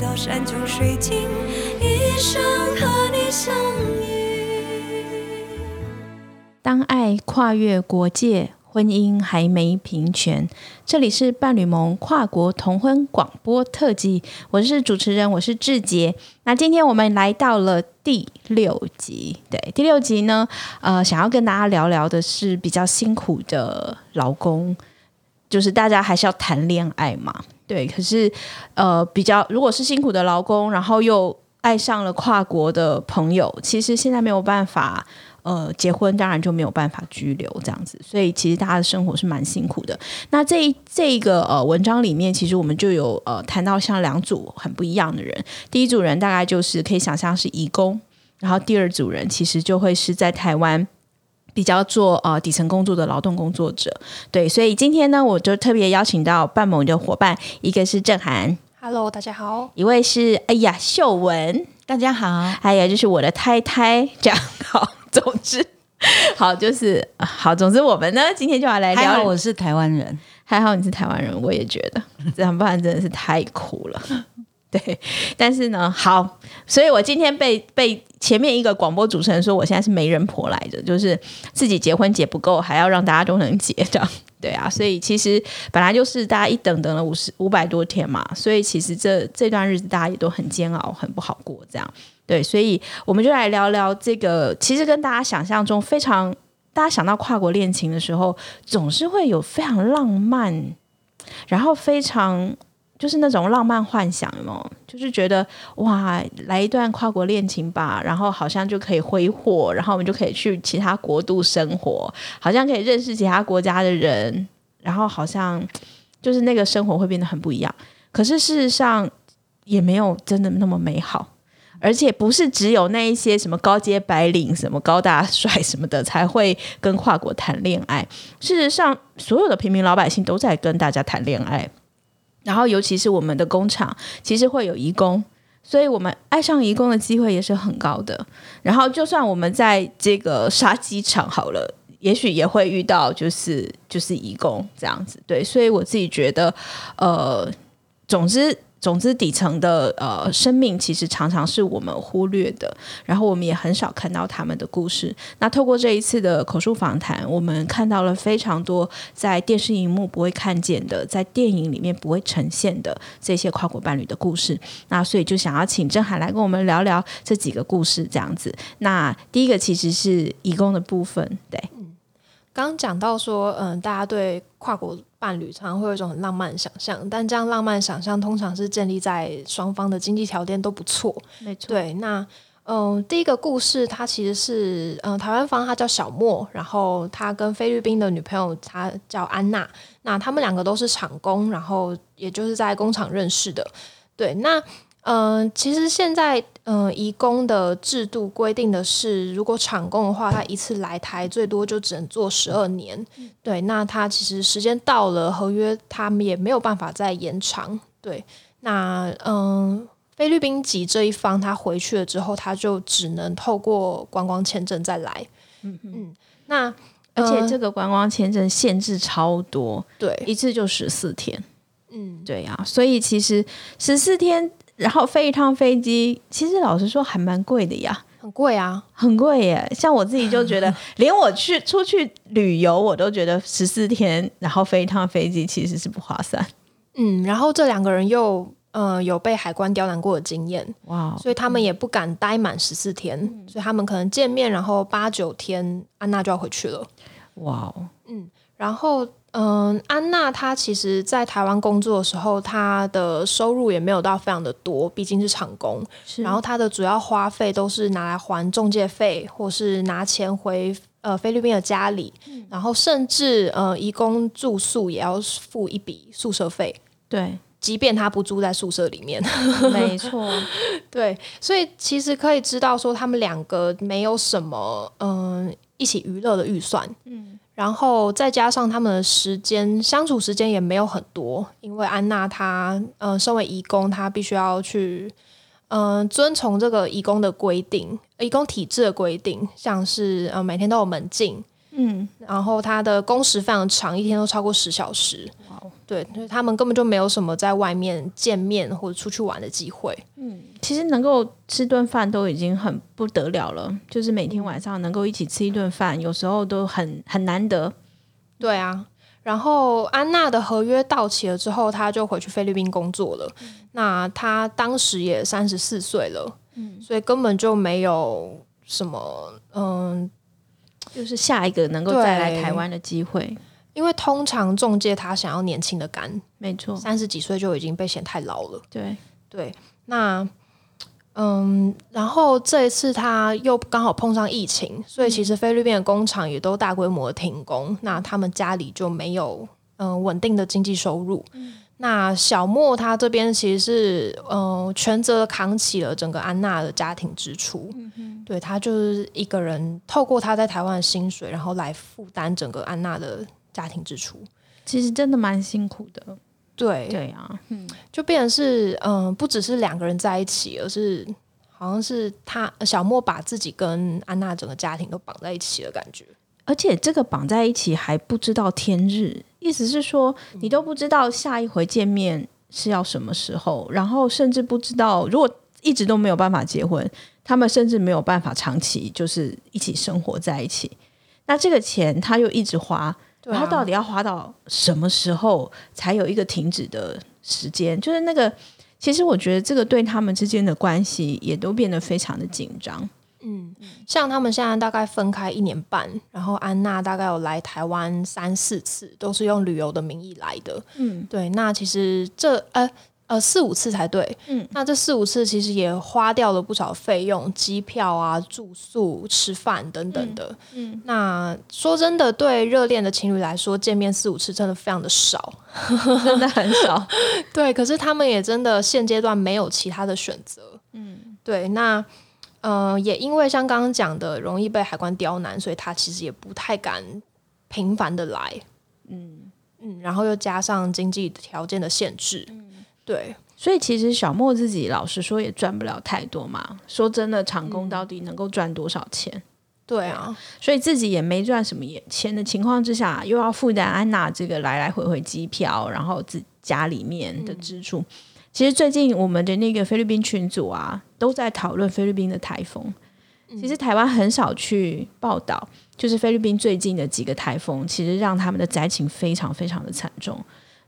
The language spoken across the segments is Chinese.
到山穷水尽，一生和你相依。当爱跨越国界，婚姻还没平权。这里是伴侣盟跨国同婚广播特辑，我是主持人，我是志杰。那今天我们来到了第六集，对，第六集呢，呃，想要跟大家聊聊的是比较辛苦的老公，就是大家还是要谈恋爱嘛，对。可是，呃，比较如果是辛苦的劳工，然后又爱上了跨国的朋友，其实现在没有办法。呃，结婚当然就没有办法拘留这样子，所以其实大家的生活是蛮辛苦的。那这一这一个呃文章里面，其实我们就有呃谈到像两组很不一样的人。第一组人大概就是可以想象是义工，然后第二组人其实就会是在台湾比较做呃底层工作的劳动工作者。对，所以今天呢，我就特别邀请到半盟的伙伴，一个是郑涵，Hello，大家好；一位是哎呀秀文，大家好；还有就是我的太太，这样好。总之，好就是好。总之，我们呢今天就要来聊。我是台湾人，还好你是台湾人，我也觉得这样不然真的是太苦了。对，但是呢，好，所以我今天被被前面一个广播主持人说，我现在是媒人婆来着，就是自己结婚结不够，还要让大家都能结，这样对啊。所以其实本来就是大家一等等了五十五百多天嘛，所以其实这这段日子大家也都很煎熬，很不好过，这样。对，所以我们就来聊聊这个。其实跟大家想象中非常，大家想到跨国恋情的时候，总是会有非常浪漫，然后非常就是那种浪漫幻想，有就是觉得哇，来一段跨国恋情吧，然后好像就可以挥霍，然后我们就可以去其他国度生活，好像可以认识其他国家的人，然后好像就是那个生活会变得很不一样。可是事实上也没有真的那么美好。而且不是只有那一些什么高阶白领、什么高大帅什么的才会跟跨国谈恋爱。事实上，所有的平民老百姓都在跟大家谈恋爱。然后，尤其是我们的工厂，其实会有移工，所以我们爱上移工的机会也是很高的。然后，就算我们在这个杀鸡场好了，也许也会遇到就是就是移工这样子。对，所以我自己觉得，呃，总之。总之，底层的呃生命其实常常是我们忽略的，然后我们也很少看到他们的故事。那透过这一次的口述访谈，我们看到了非常多在电视荧幕不会看见的，在电影里面不会呈现的这些跨国伴侣的故事。那所以就想要请郑海来跟我们聊聊这几个故事，这样子。那第一个其实是义工的部分，对。刚讲到说，嗯，大家对跨国伴侣常常会有一种很浪漫的想象，但这样浪漫想象通常是建立在双方的经济条件都不错。没错。对，那嗯，第一个故事，它其实是嗯，台湾方他叫小莫，然后他跟菲律宾的女朋友他叫安娜，那他们两个都是厂工，然后也就是在工厂认识的。对，那。嗯，其实现在，嗯，移工的制度规定的是，如果厂工的话，他一次来台最多就只能做十二年。对，那他其实时间到了，合约他们也没有办法再延长。对，那嗯，菲律宾籍这一方他回去了之后，他就只能透过观光签证再来。嗯嗯，那而且这个观光签证限制超多，对，一次就十四天。嗯，对呀，所以其实十四天。然后飞一趟飞机，其实老实说还蛮贵的呀，很贵啊，很贵耶。像我自己就觉得，连我去出去旅游，我都觉得十四天，然后飞一趟飞机其实是不划算。嗯，然后这两个人又呃有被海关刁难过的经验，哇，所以他们也不敢待满十四天，所以他们可能见面，然后八九天，安娜就要回去了。哇，嗯，然后。嗯，安娜她其实，在台湾工作的时候，她的收入也没有到非常的多，毕竟是厂工。然后她的主要花费都是拿来还中介费，或是拿钱回呃菲律宾的家里。然后甚至呃，义工住宿也要付一笔宿舍费。对，即便他不住在宿舍里面。没错。对，所以其实可以知道说，他们两个没有什么嗯一起娱乐的预算。嗯。然后再加上他们的时间相处时间也没有很多，因为安娜她呃身为义工，她必须要去嗯遵从这个义工的规定，义工体制的规定，像是呃每天都有门禁，嗯，然后他的工时非常长，一天都超过十小时。对，所以他们根本就没有什么在外面见面或者出去玩的机会。嗯其实能够吃顿饭都已经很不得了了，就是每天晚上能够一起吃一顿饭，有时候都很很难得。对啊，然后安娜的合约到期了之后，她就回去菲律宾工作了。那她当时也三十四岁了，嗯所以根本就没有什么嗯，就是下一个能够再来台湾的机会，因为通常中介他想要年轻的干，没错，三十几岁就已经被嫌太老了。对，对，那嗯，然后这一次他又刚好碰上疫情，所以其实菲律宾的工厂也都大规模的停工，那他们家里就没有嗯稳定的经济收入。那小莫他这边其实是嗯全责扛起了整个安娜的家庭支出，对他就是一个人透过他在台湾的薪水，然后来负担整个安娜的家庭支出。其实真的蛮辛苦的。对，对啊，就变成是嗯、不只是两个人在一起，而是好像是他小莫把自己跟安娜整个家庭都绑在一起的感觉。而且这个绑在一起还不知道天日，意思是说你都不知道下一回见面是要什么时候，然后甚至不知道如果一直都没有办法结婚，他们甚至没有办法长期就是一起生活在一起。那这个钱他又一直花，然后到底要花到什么时候才有一个停止的时间？就是那个，其实我觉得这个对他们之间的关系也都变得非常的紧张。像他们现在大概分开一年半，然后安娜大概有来台湾三四次，都是用旅游的名义来的。嗯，对，那其实这呃呃四五次才对。嗯，那这四五次其实也花掉了不少费用，机票啊、住宿、吃饭等等的。嗯，那说真的，对热恋的情侣来说，见面四五次真的非常的少。真的很少。对，可是他们也真的现阶段没有其他的选择。嗯，对，那呃，也因为像刚刚讲的，容易被海关刁难，所以他其实也不太敢频繁的来。嗯嗯，然后又加上经济条件的限制。对，所以其实小莫自己老实说也赚不了太多嘛。说真的，厂工到底能够赚多少钱？对啊，所以自己也没赚什么钱的情况之下，又要负担安娜这个来来回回机票，然后自家里面的支出。其实最近我们的那个菲律宾群组啊，都在讨论菲律宾的台风。其实台湾很少去报道，就是菲律宾最近的几个台风，其实让他们的灾情非常非常的惨重。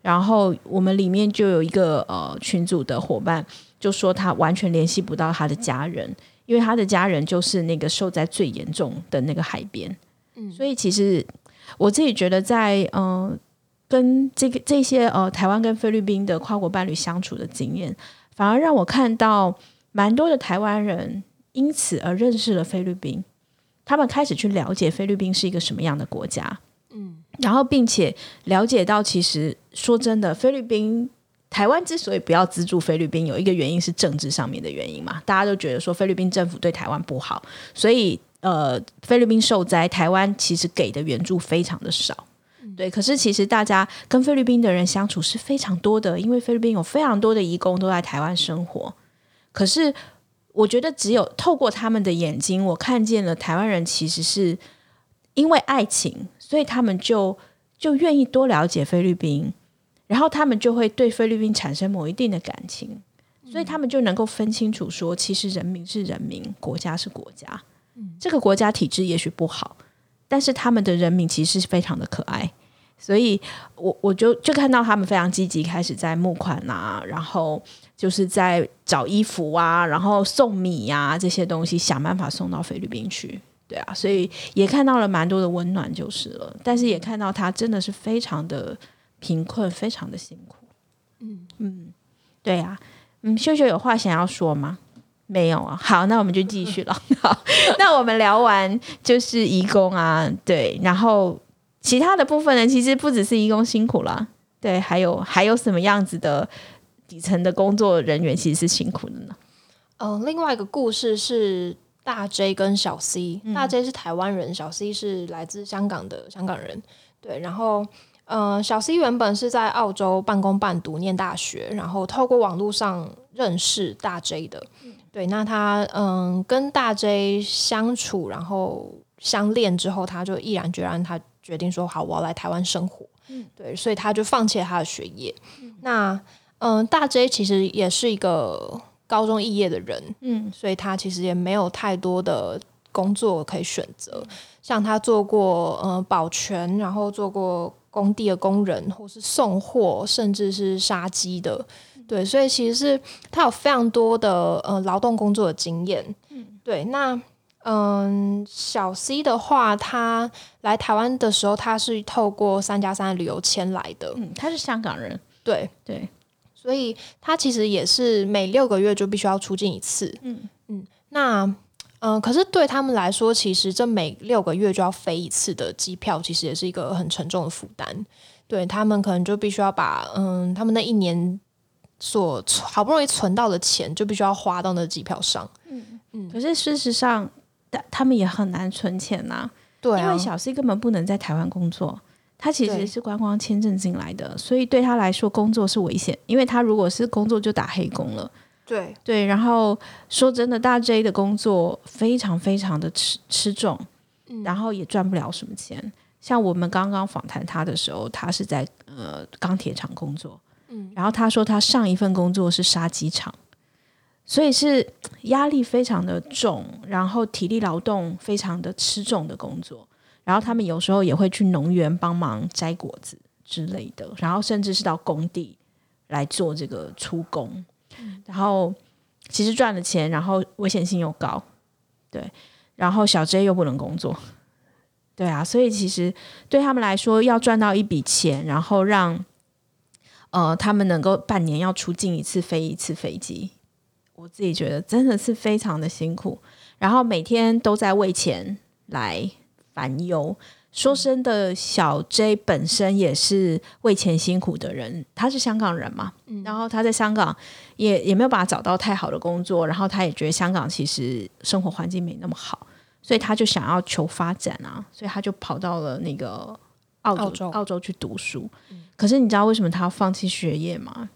然后我们里面就有一个呃群组的伙伴就说他完全联系不到他的家人，因为他的家人就是那个受灾最严重的那个海边。嗯，所以其实我自己觉得在呃跟这个这些呃台湾跟菲律宾的跨国伴侣相处的经验，反而让我看到蛮多的台湾人因此而认识了菲律宾，他们开始去了解菲律宾是一个什么样的国家。嗯然后并且了解到，其实说真的，菲律宾、台湾之所以不要资助菲律宾，有一个原因是政治上面的原因嘛。大家都觉得说菲律宾政府对台湾不好，所以呃，菲律宾受灾，台湾其实给的援助非常的少。对，可是其实大家跟菲律宾的人相处是非常多的，因为菲律宾有非常多的移工都在台湾生活。可是我觉得，只有透过他们的眼睛，我看见了台湾人其实是因为爱情，所以他们就就愿意多了解菲律宾，然后他们就会对菲律宾产生某一定的感情，所以他们就能够分清楚说，其实人民是人民，国家是国家。这个国家体制也许不好，但是他们的人民其实是非常的可爱。所以我我就就看到他们非常积极，开始在募款啊，然后就是在找衣服啊，然后送米呀、这些东西，想办法送到菲律宾去。对啊，所以也看到了蛮多的温暖就是了，但是也看到他真的是非常的贫困，非常的辛苦。嗯嗯，对啊，嗯，秀秀有话想要说吗？没有啊，好，那我们就继续了。好，那我们聊完就是义工啊，对，然后其他的部分呢，其实不只是义工辛苦啦，对，还有还有什么样子的底层的工作人员其实是辛苦的呢？嗯、另外一个故事是大 J 跟小 C，、大 J 是台湾人，小 C 是来自香港的香港人。对，然后呃，小 C 原本是在澳洲半工半读念大学，然后透过网络上认识大 J 的。对，那他嗯跟大 J 相处，然后相恋之后，他就毅然决然，他决定说好，我要来台湾生活。嗯，对，所以他就放弃了他的学业。那嗯，大 J 其实也是一个高中肄业的人，嗯所以他其实也没有太多的工作可以选择。像他做过呃保全，然后做过工地的工人，或是送货，甚至是杀鸡的。对，所以其实是他有非常多的呃劳动工作的经验。嗯，对，那。嗯，小 C 的话，他来台湾的时候，他是透过三加三旅游签来的。嗯，他是香港人，对，对，所以他其实也是每六个月就必须要出境一次。嗯嗯，那嗯、呃可是对他们来说，其实这每六个月就要飞一次的机票，其实也是一个很沉重的负担。对他们可能就必须要把嗯，他们那一年所好不容易存到的钱，就必须要花到那机票上。嗯嗯可是事实上，他他们也很难存钱呐、对啊。因为，小 C 根本不能在台湾工作，他其实是观光签证进来的，所以对他来说工作是危险，因为他如果是工作就打黑工了。对。对，然后说真的，大 J 的工作非常非常的吃吃重，然后也赚不了什么钱。像我们刚刚访谈他的时候，他是在呃钢铁厂工作，嗯，然后他说他上一份工作是杀鸡场，所以是压力非常的重，然后体力劳动非常的吃重的工作。然后他们有时候也会去农园帮忙摘果子之类的，然后甚至是到工地来做这个出工。然后其实赚了钱，然后危险性又高，对，然后小 J 又不能工作，对啊，所以其实对他们来说，要赚到一笔钱，然后让呃他们能够半年要出境一次飞一次飞机，我自己觉得真的是非常的辛苦，然后每天都在为钱来烦忧。说真的，小 J 本身也是为钱辛苦的人，他是香港人嘛，然后他在香港也也没有办法找到太好的工作，然后他也觉得香港其实生活环境没那么好，所以他就想要求发展啊，所以他就跑到了那个澳洲澳洲澳洲去读书。可是你知道为什么他要放弃学业吗？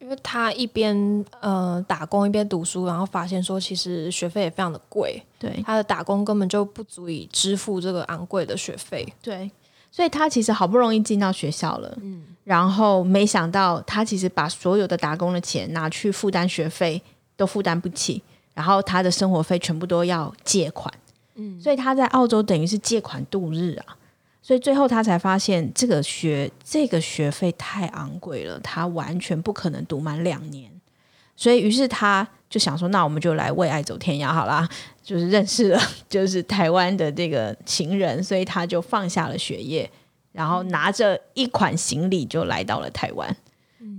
因为他一边呃打工一边读书，然后发现说其实学费也非常的贵，对。他的打工根本就不足以支付这个昂贵的学费。对，所以他其实好不容易进到学校了，嗯，然后没想到他其实把所有的打工的钱拿去负担学费都负担不起，然后他的生活费全部都要借款，嗯，所以他在澳洲等于是借款度日啊。所以最后他才发现，这个学这个学费太昂贵了，他完全不可能读满两年。所以于是他就想说，那我们就来为爱走天涯好啦，就是认识了 就是台湾的这个情人，所以他就放下了学业，然后拿着一款行李就来到了台湾。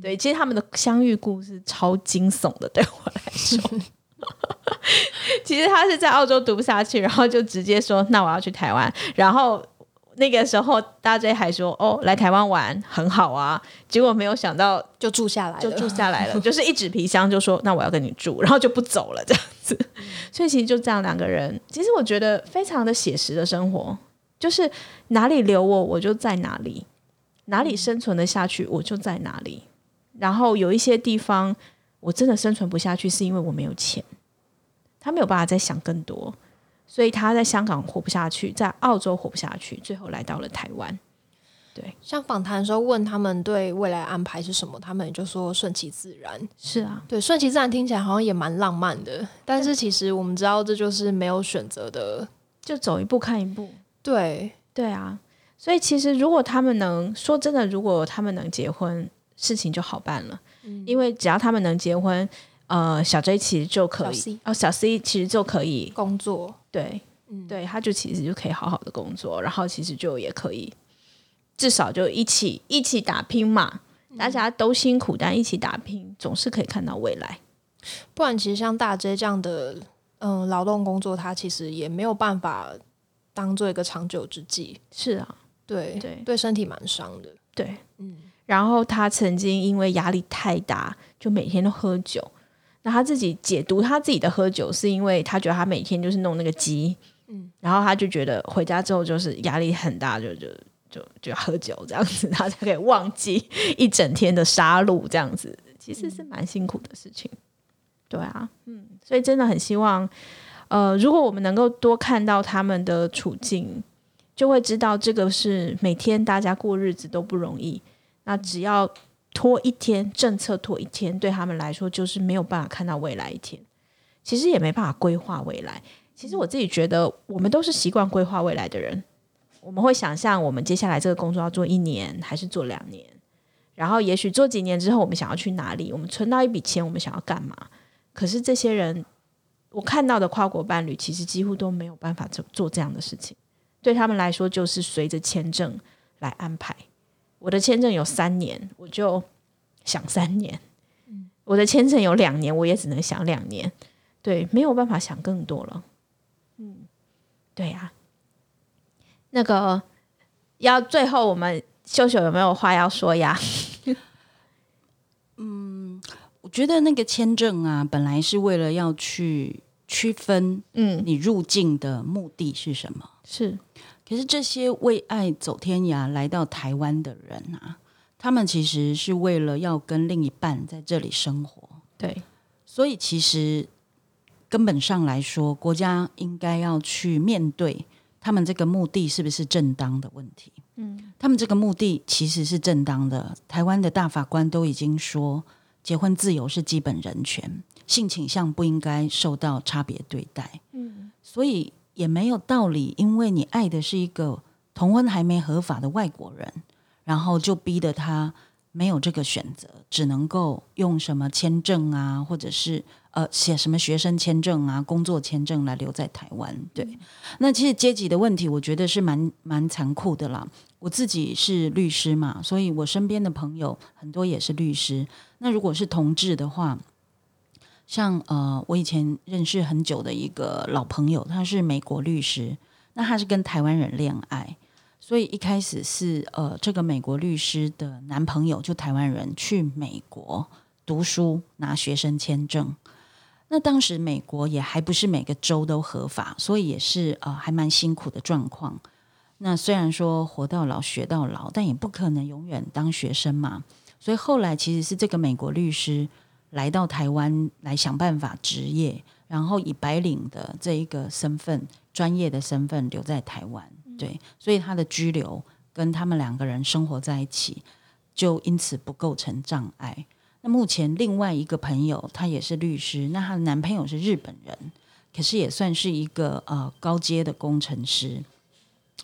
对，其实他们的相遇故事超惊悚的，对我来说。其实他是在澳洲读不下去，然后就直接说：“那我要去台湾。”然后那个时候大 J 还说：“哦，来台湾玩很好啊。”结果没有想到就住下来了，就住下来了，就是一纸皮箱就说那我要跟你住，然后就不走了这样子。所以其实就这样两个人，其实我觉得非常的写实的生活，就是哪里留我我就在哪里，哪里生存的下去我就在哪里。然后有一些地方我真的生存不下去，是因为我没有钱，他没有办法再想更多，所以他在香港活不下去，在澳洲活不下去，最后来到了台湾。对像访谈的时候问他们对未来安排是什么，他们也就说顺其自然。是啊，对，顺其自然听起来好像也蛮浪漫的，但是其实我们知道这就是没有选择的。就走一步看一步。对，对啊，所以其实如果他们能说真的，如果他们能结婚，事情就好办了。因为只要他们能结婚，呃，小 J 其实就可以哦，小 C 其实就可以，工作对，对，他就其实就可以好好的工作，然后其实就也可以，至少就一起一起打拼嘛。大家都辛苦，但一起打拼，总是可以看到未来。不然其实像大 J 这样的嗯劳动工作，他其实也没有办法当做一个长久之计。是啊，对对对，身体蛮伤的。对，嗯。然后他曾经因为压力太大，就每天都喝酒。那他自己解读他自己的喝酒，是因为他觉得他每天就是弄那个鸡，嗯，然后他就觉得回家之后就是压力很大，就就就就喝酒这样子，他才可以忘记一整天的杀戮这样子，其实是蛮辛苦的事情。对啊，嗯，所以真的很希望，呃，如果我们能够多看到他们的处境，就会知道这个是每天大家过日子都不容易。那只要拖一天，政策拖一天，对他们来说就是没有办法看到未来一天。其实也没办法规划未来。其实我自己觉得，我们都是习惯规划未来的人。我们会想象我们接下来这个工作要做一年，还是做两年？然后也许做几年之后，我们想要去哪里？我们存到一笔钱，我们想要干嘛？可是这些人，我看到的跨国伴侣，其实几乎都没有办法做做这样的事情。对他们来说，就是随着签证来安排。我的签证有三年，我就想三年；嗯我的签证有两年，我也只能想两年。对，没有办法想更多了。嗯，对呀。那个要最后，我们秀秀有没有话要说呀？嗯我觉得那个签证啊，本来是为了要去区分，嗯，你入境的目的是什么？是，可是这些为爱走天涯来到台湾的人啊，他们其实是为了要跟另一半在这里生活。对，所以其实根本上来说，国家应该要去面对他们这个目的是不是正当的问题。嗯，他们这个目的其实是正当的。台湾的大法官都已经说。结婚自由是基本人权，性倾向不应该受到差别对待。嗯，所以也没有道理，因为你爱的是一个同婚还没合法的外国人，然后就逼得他没有这个选择，只能够用什么签证啊，或者是呃写什么学生签证啊、工作签证来留在台湾。对，那其实阶级的问题，我觉得是蛮蛮残酷的啦。我自己是律师嘛，所以我身边的朋友很多也是律师。那如果是同志的话，像呃，我以前认识很久的一个老朋友，他是美国律师，那他是跟台湾人恋爱，所以一开始是呃，这个美国律师的男朋友就台湾人去美国读书拿学生签证。那当时美国也还不是每个州都合法，所以也是呃还蛮辛苦的状况。那虽然说活到老学到老，但也不可能永远当学生嘛。所以后来其实是这个美国律师来到台湾来想办法职业，然后以白领的这一个身份、专业的身份留在台湾。对，所以他的居留跟他们两个人生活在一起，就因此不构成障碍。那目前另外一个朋友，他也是律师，那她的男朋友是日本人，可是也算是一个呃高阶的工程师。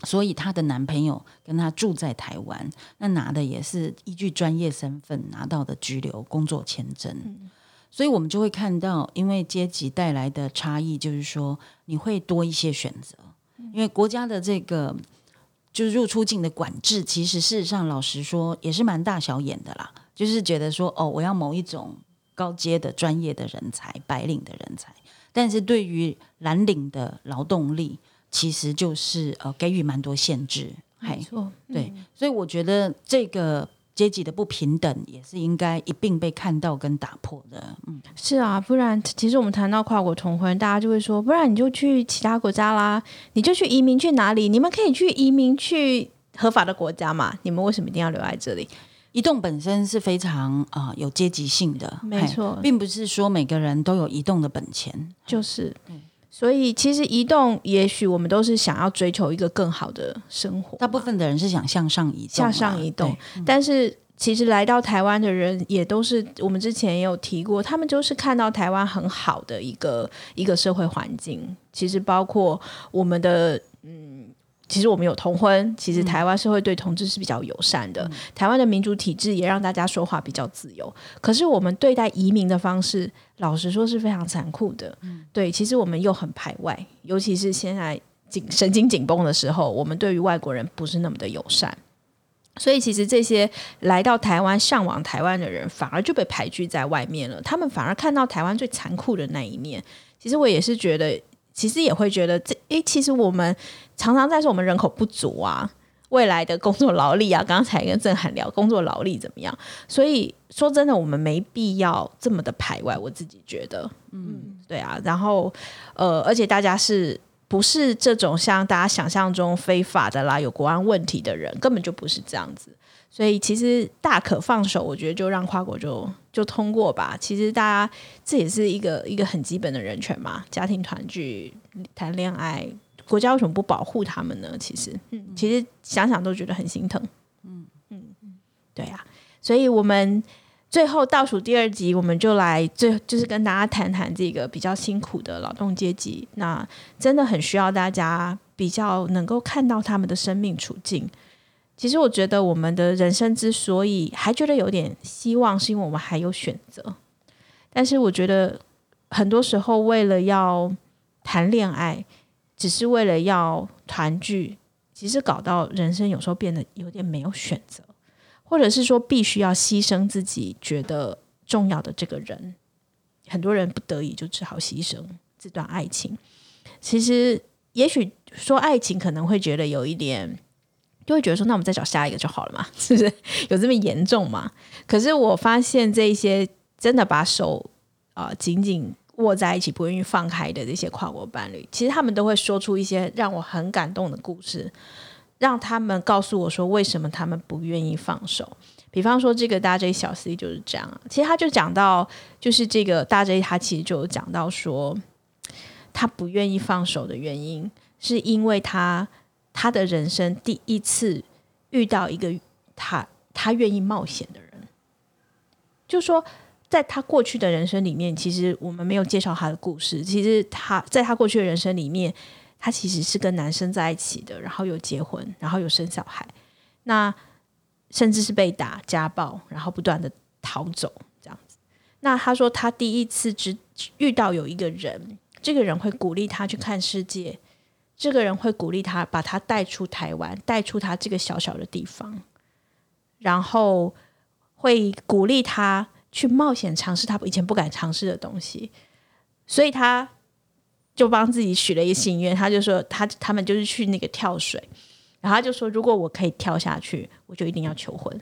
所以她的男朋友跟她住在台湾，那拿的也是依据专业身份拿到的居留工作签证。所以我们就会看到，因为阶级带来的差异，就是说你会多一些选择。因为国家的这个就是入出境的管制，其实事实上老实说也是蛮大小眼的啦。就是觉得说，哦，我要某一种高阶的专业的人才、白领的人才，但是对于蓝领的劳动力。其实就是呃，给予蛮多限制，没错，对，所以我觉得这个阶级的不平等也是应该一并被看到跟打破的。嗯，是啊，不然其实我们谈到跨国同婚，大家就会说，不然你就去其他国家啦，你就去移民去哪里？你们可以去移民去合法的国家嘛？你们为什么一定要留在这里？移动本身是非常啊有阶级性的，没错，并不是说每个人都有移动的本钱，就是。所以，其实移动，也许我们都是想要追求一个更好的生活。大部分的人是想向上移动，向上移动。但是，其实来到台湾的人，也都是我们之前也有提过，他们就是看到台湾很好的一个一个社会环境。其实，包括我们的嗯。其实我们有同婚，其实台湾社会对同志是比较友善的。台湾的民主体制也让大家说话比较自由。可是我们对待移民的方式，老实说是非常残酷的。对，其实我们又很排外，尤其是现在紧神经紧绷的时候，我们对于外国人不是那么的友善。所以，其实这些来到台湾、向往台湾的人，反而就被排拒在外面了。他们反而看到台湾最残酷的那一面。其实我也是觉得。其实也会觉得这诶，其实我们常常在说我们人口不足啊，未来的工作劳力啊，刚才跟郑涵聊工作劳力怎么样？所以说真的，我们没必要这么的排外。我自己觉得，嗯，对啊。然后呃，而且大家是不是这种像大家想象中非法的啦，有国安问题的人，根本就不是这样子。所以其实大可放手，我觉得就让跨国就就通过吧。其实大家这也是一个一个很基本的人权嘛，家庭团聚、谈恋爱，国家为什么不保护他们呢？其实，嗯，其实想想都觉得很心疼。嗯嗯，对啊，所以我们最后倒数第二集，我们就来最就是跟大家谈谈这个比较辛苦的劳动阶级，那真的很需要大家比较能够看到他们的生命处境。其实我觉得我们的人生之所以还觉得有点希望，是因为我们还有选择。但是我觉得很多时候为了要谈恋爱，只是为了要团聚，其实搞到人生有时候变得有点没有选择，或者是说必须要牺牲自己觉得重要的这个人。很多人不得已就只好牺牲这段爱情。其实也许说爱情可能会觉得有一点。就会觉得说，那我们再找下一个就好了嘛，是不是 有这么严重吗？可是我发现这些真的把手啊紧紧握在一起，不愿意放开的这些跨国伴侣，其实他们都会说出一些让我很感动的故事，让他们告诉我说为什么他们不愿意放手。比方说，这个大 J 小 C 就是这样，其实他就讲到，就是这个大 J 他其实就讲到说，他不愿意放手的原因，是因为他。他的人生第一次遇到一个他他愿意冒险的人，就说在他过去的人生里面，其实我们没有介绍他的故事。其实他在他过去的人生里面，他其实是跟男生在一起的，然后有结婚，然后有生小孩，那甚至是被打家暴，然后不断的逃走这样子。那他说他第一次只遇到有一个人，这个人会鼓励他去看世界。这个人会鼓励他，把他带出台湾，带出他这个小小的地方，然后会鼓励他去冒险尝试他以前不敢尝试的东西，所以他就帮自己许了一个心愿，他就说他他们就是去那个跳水，然后他就说如果我可以跳下去，我就一定要求婚，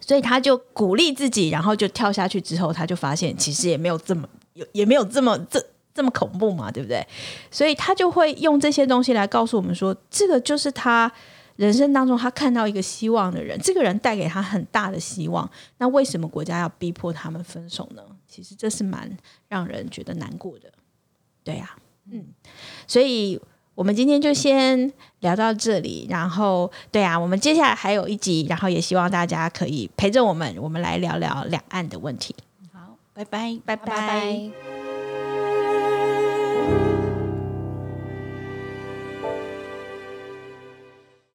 所以他就鼓励自己，然后就跳下去之后，他就发现其实也没有这么有，也没有这么这。这么恐怖嘛，对不对？所以他就会用这些东西来告诉我们说，这个就是他人生当中他看到一个希望的人，这个人带给他很大的希望。那为什么国家要逼迫他们分手呢？其实这是蛮让人觉得难过的。对呀，嗯，所以我们今天就先聊到这里。然后，对啊，我们接下来还有一集，然后也希望大家可以陪着我们，我们来聊聊两岸的问题。好，拜拜，拜拜。